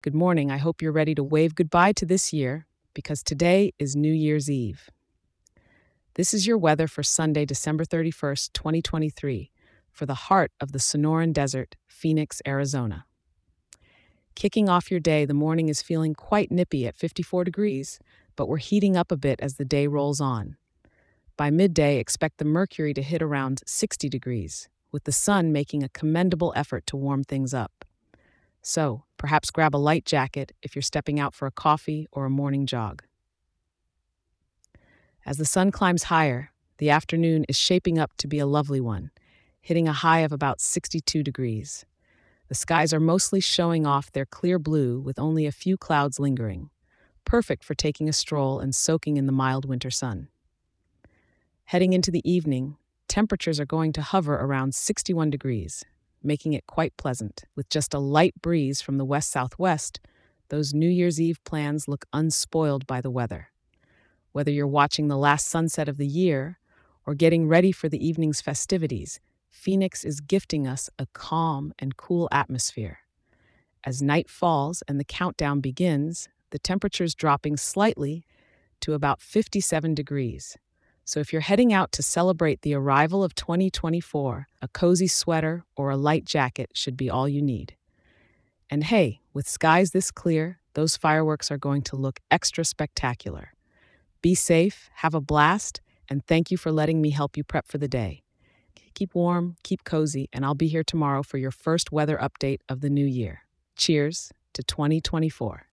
Good morning. I hope you're ready to wave goodbye to this year because today is New Year's Eve. This is your weather for Sunday, December 31st, 2023, for the heart of the Sonoran Desert, Phoenix, Arizona. Kicking off your day, the morning is feeling quite nippy at 54 degrees, but we're heating up a bit as the day rolls on. By midday, expect the mercury to hit around 60 degrees, with the sun making a commendable effort to warm things up. So, perhaps grab a light jacket if you're stepping out for a coffee or a morning jog. As the sun climbs higher, the afternoon is shaping up to be a lovely one, hitting a high of about 62 degrees. The skies are mostly showing off their clear blue with only a few clouds lingering, perfect for taking a stroll and soaking in the mild winter sun. Heading into the evening, temperatures are going to hover around 61 degrees, making it quite pleasant. With just a light breeze from the west southwest, those New Year's Eve plans look unspoiled by the weather. Whether you're watching the last sunset of the year or getting ready for the evening's festivities, Phoenix is gifting us a calm and cool atmosphere. As night falls and the countdown begins, the temperature's dropping slightly to about 57 degrees. So if you're heading out to celebrate the arrival of 2024, a cozy sweater or a light jacket should be all you need. And hey, with skies this clear, those fireworks are going to look extra spectacular. Be safe, have a blast, and thank you for letting me help you prep for the day. Keep warm, keep cozy, and I'll be here tomorrow for your first weather update of the new year. Cheers to 2024.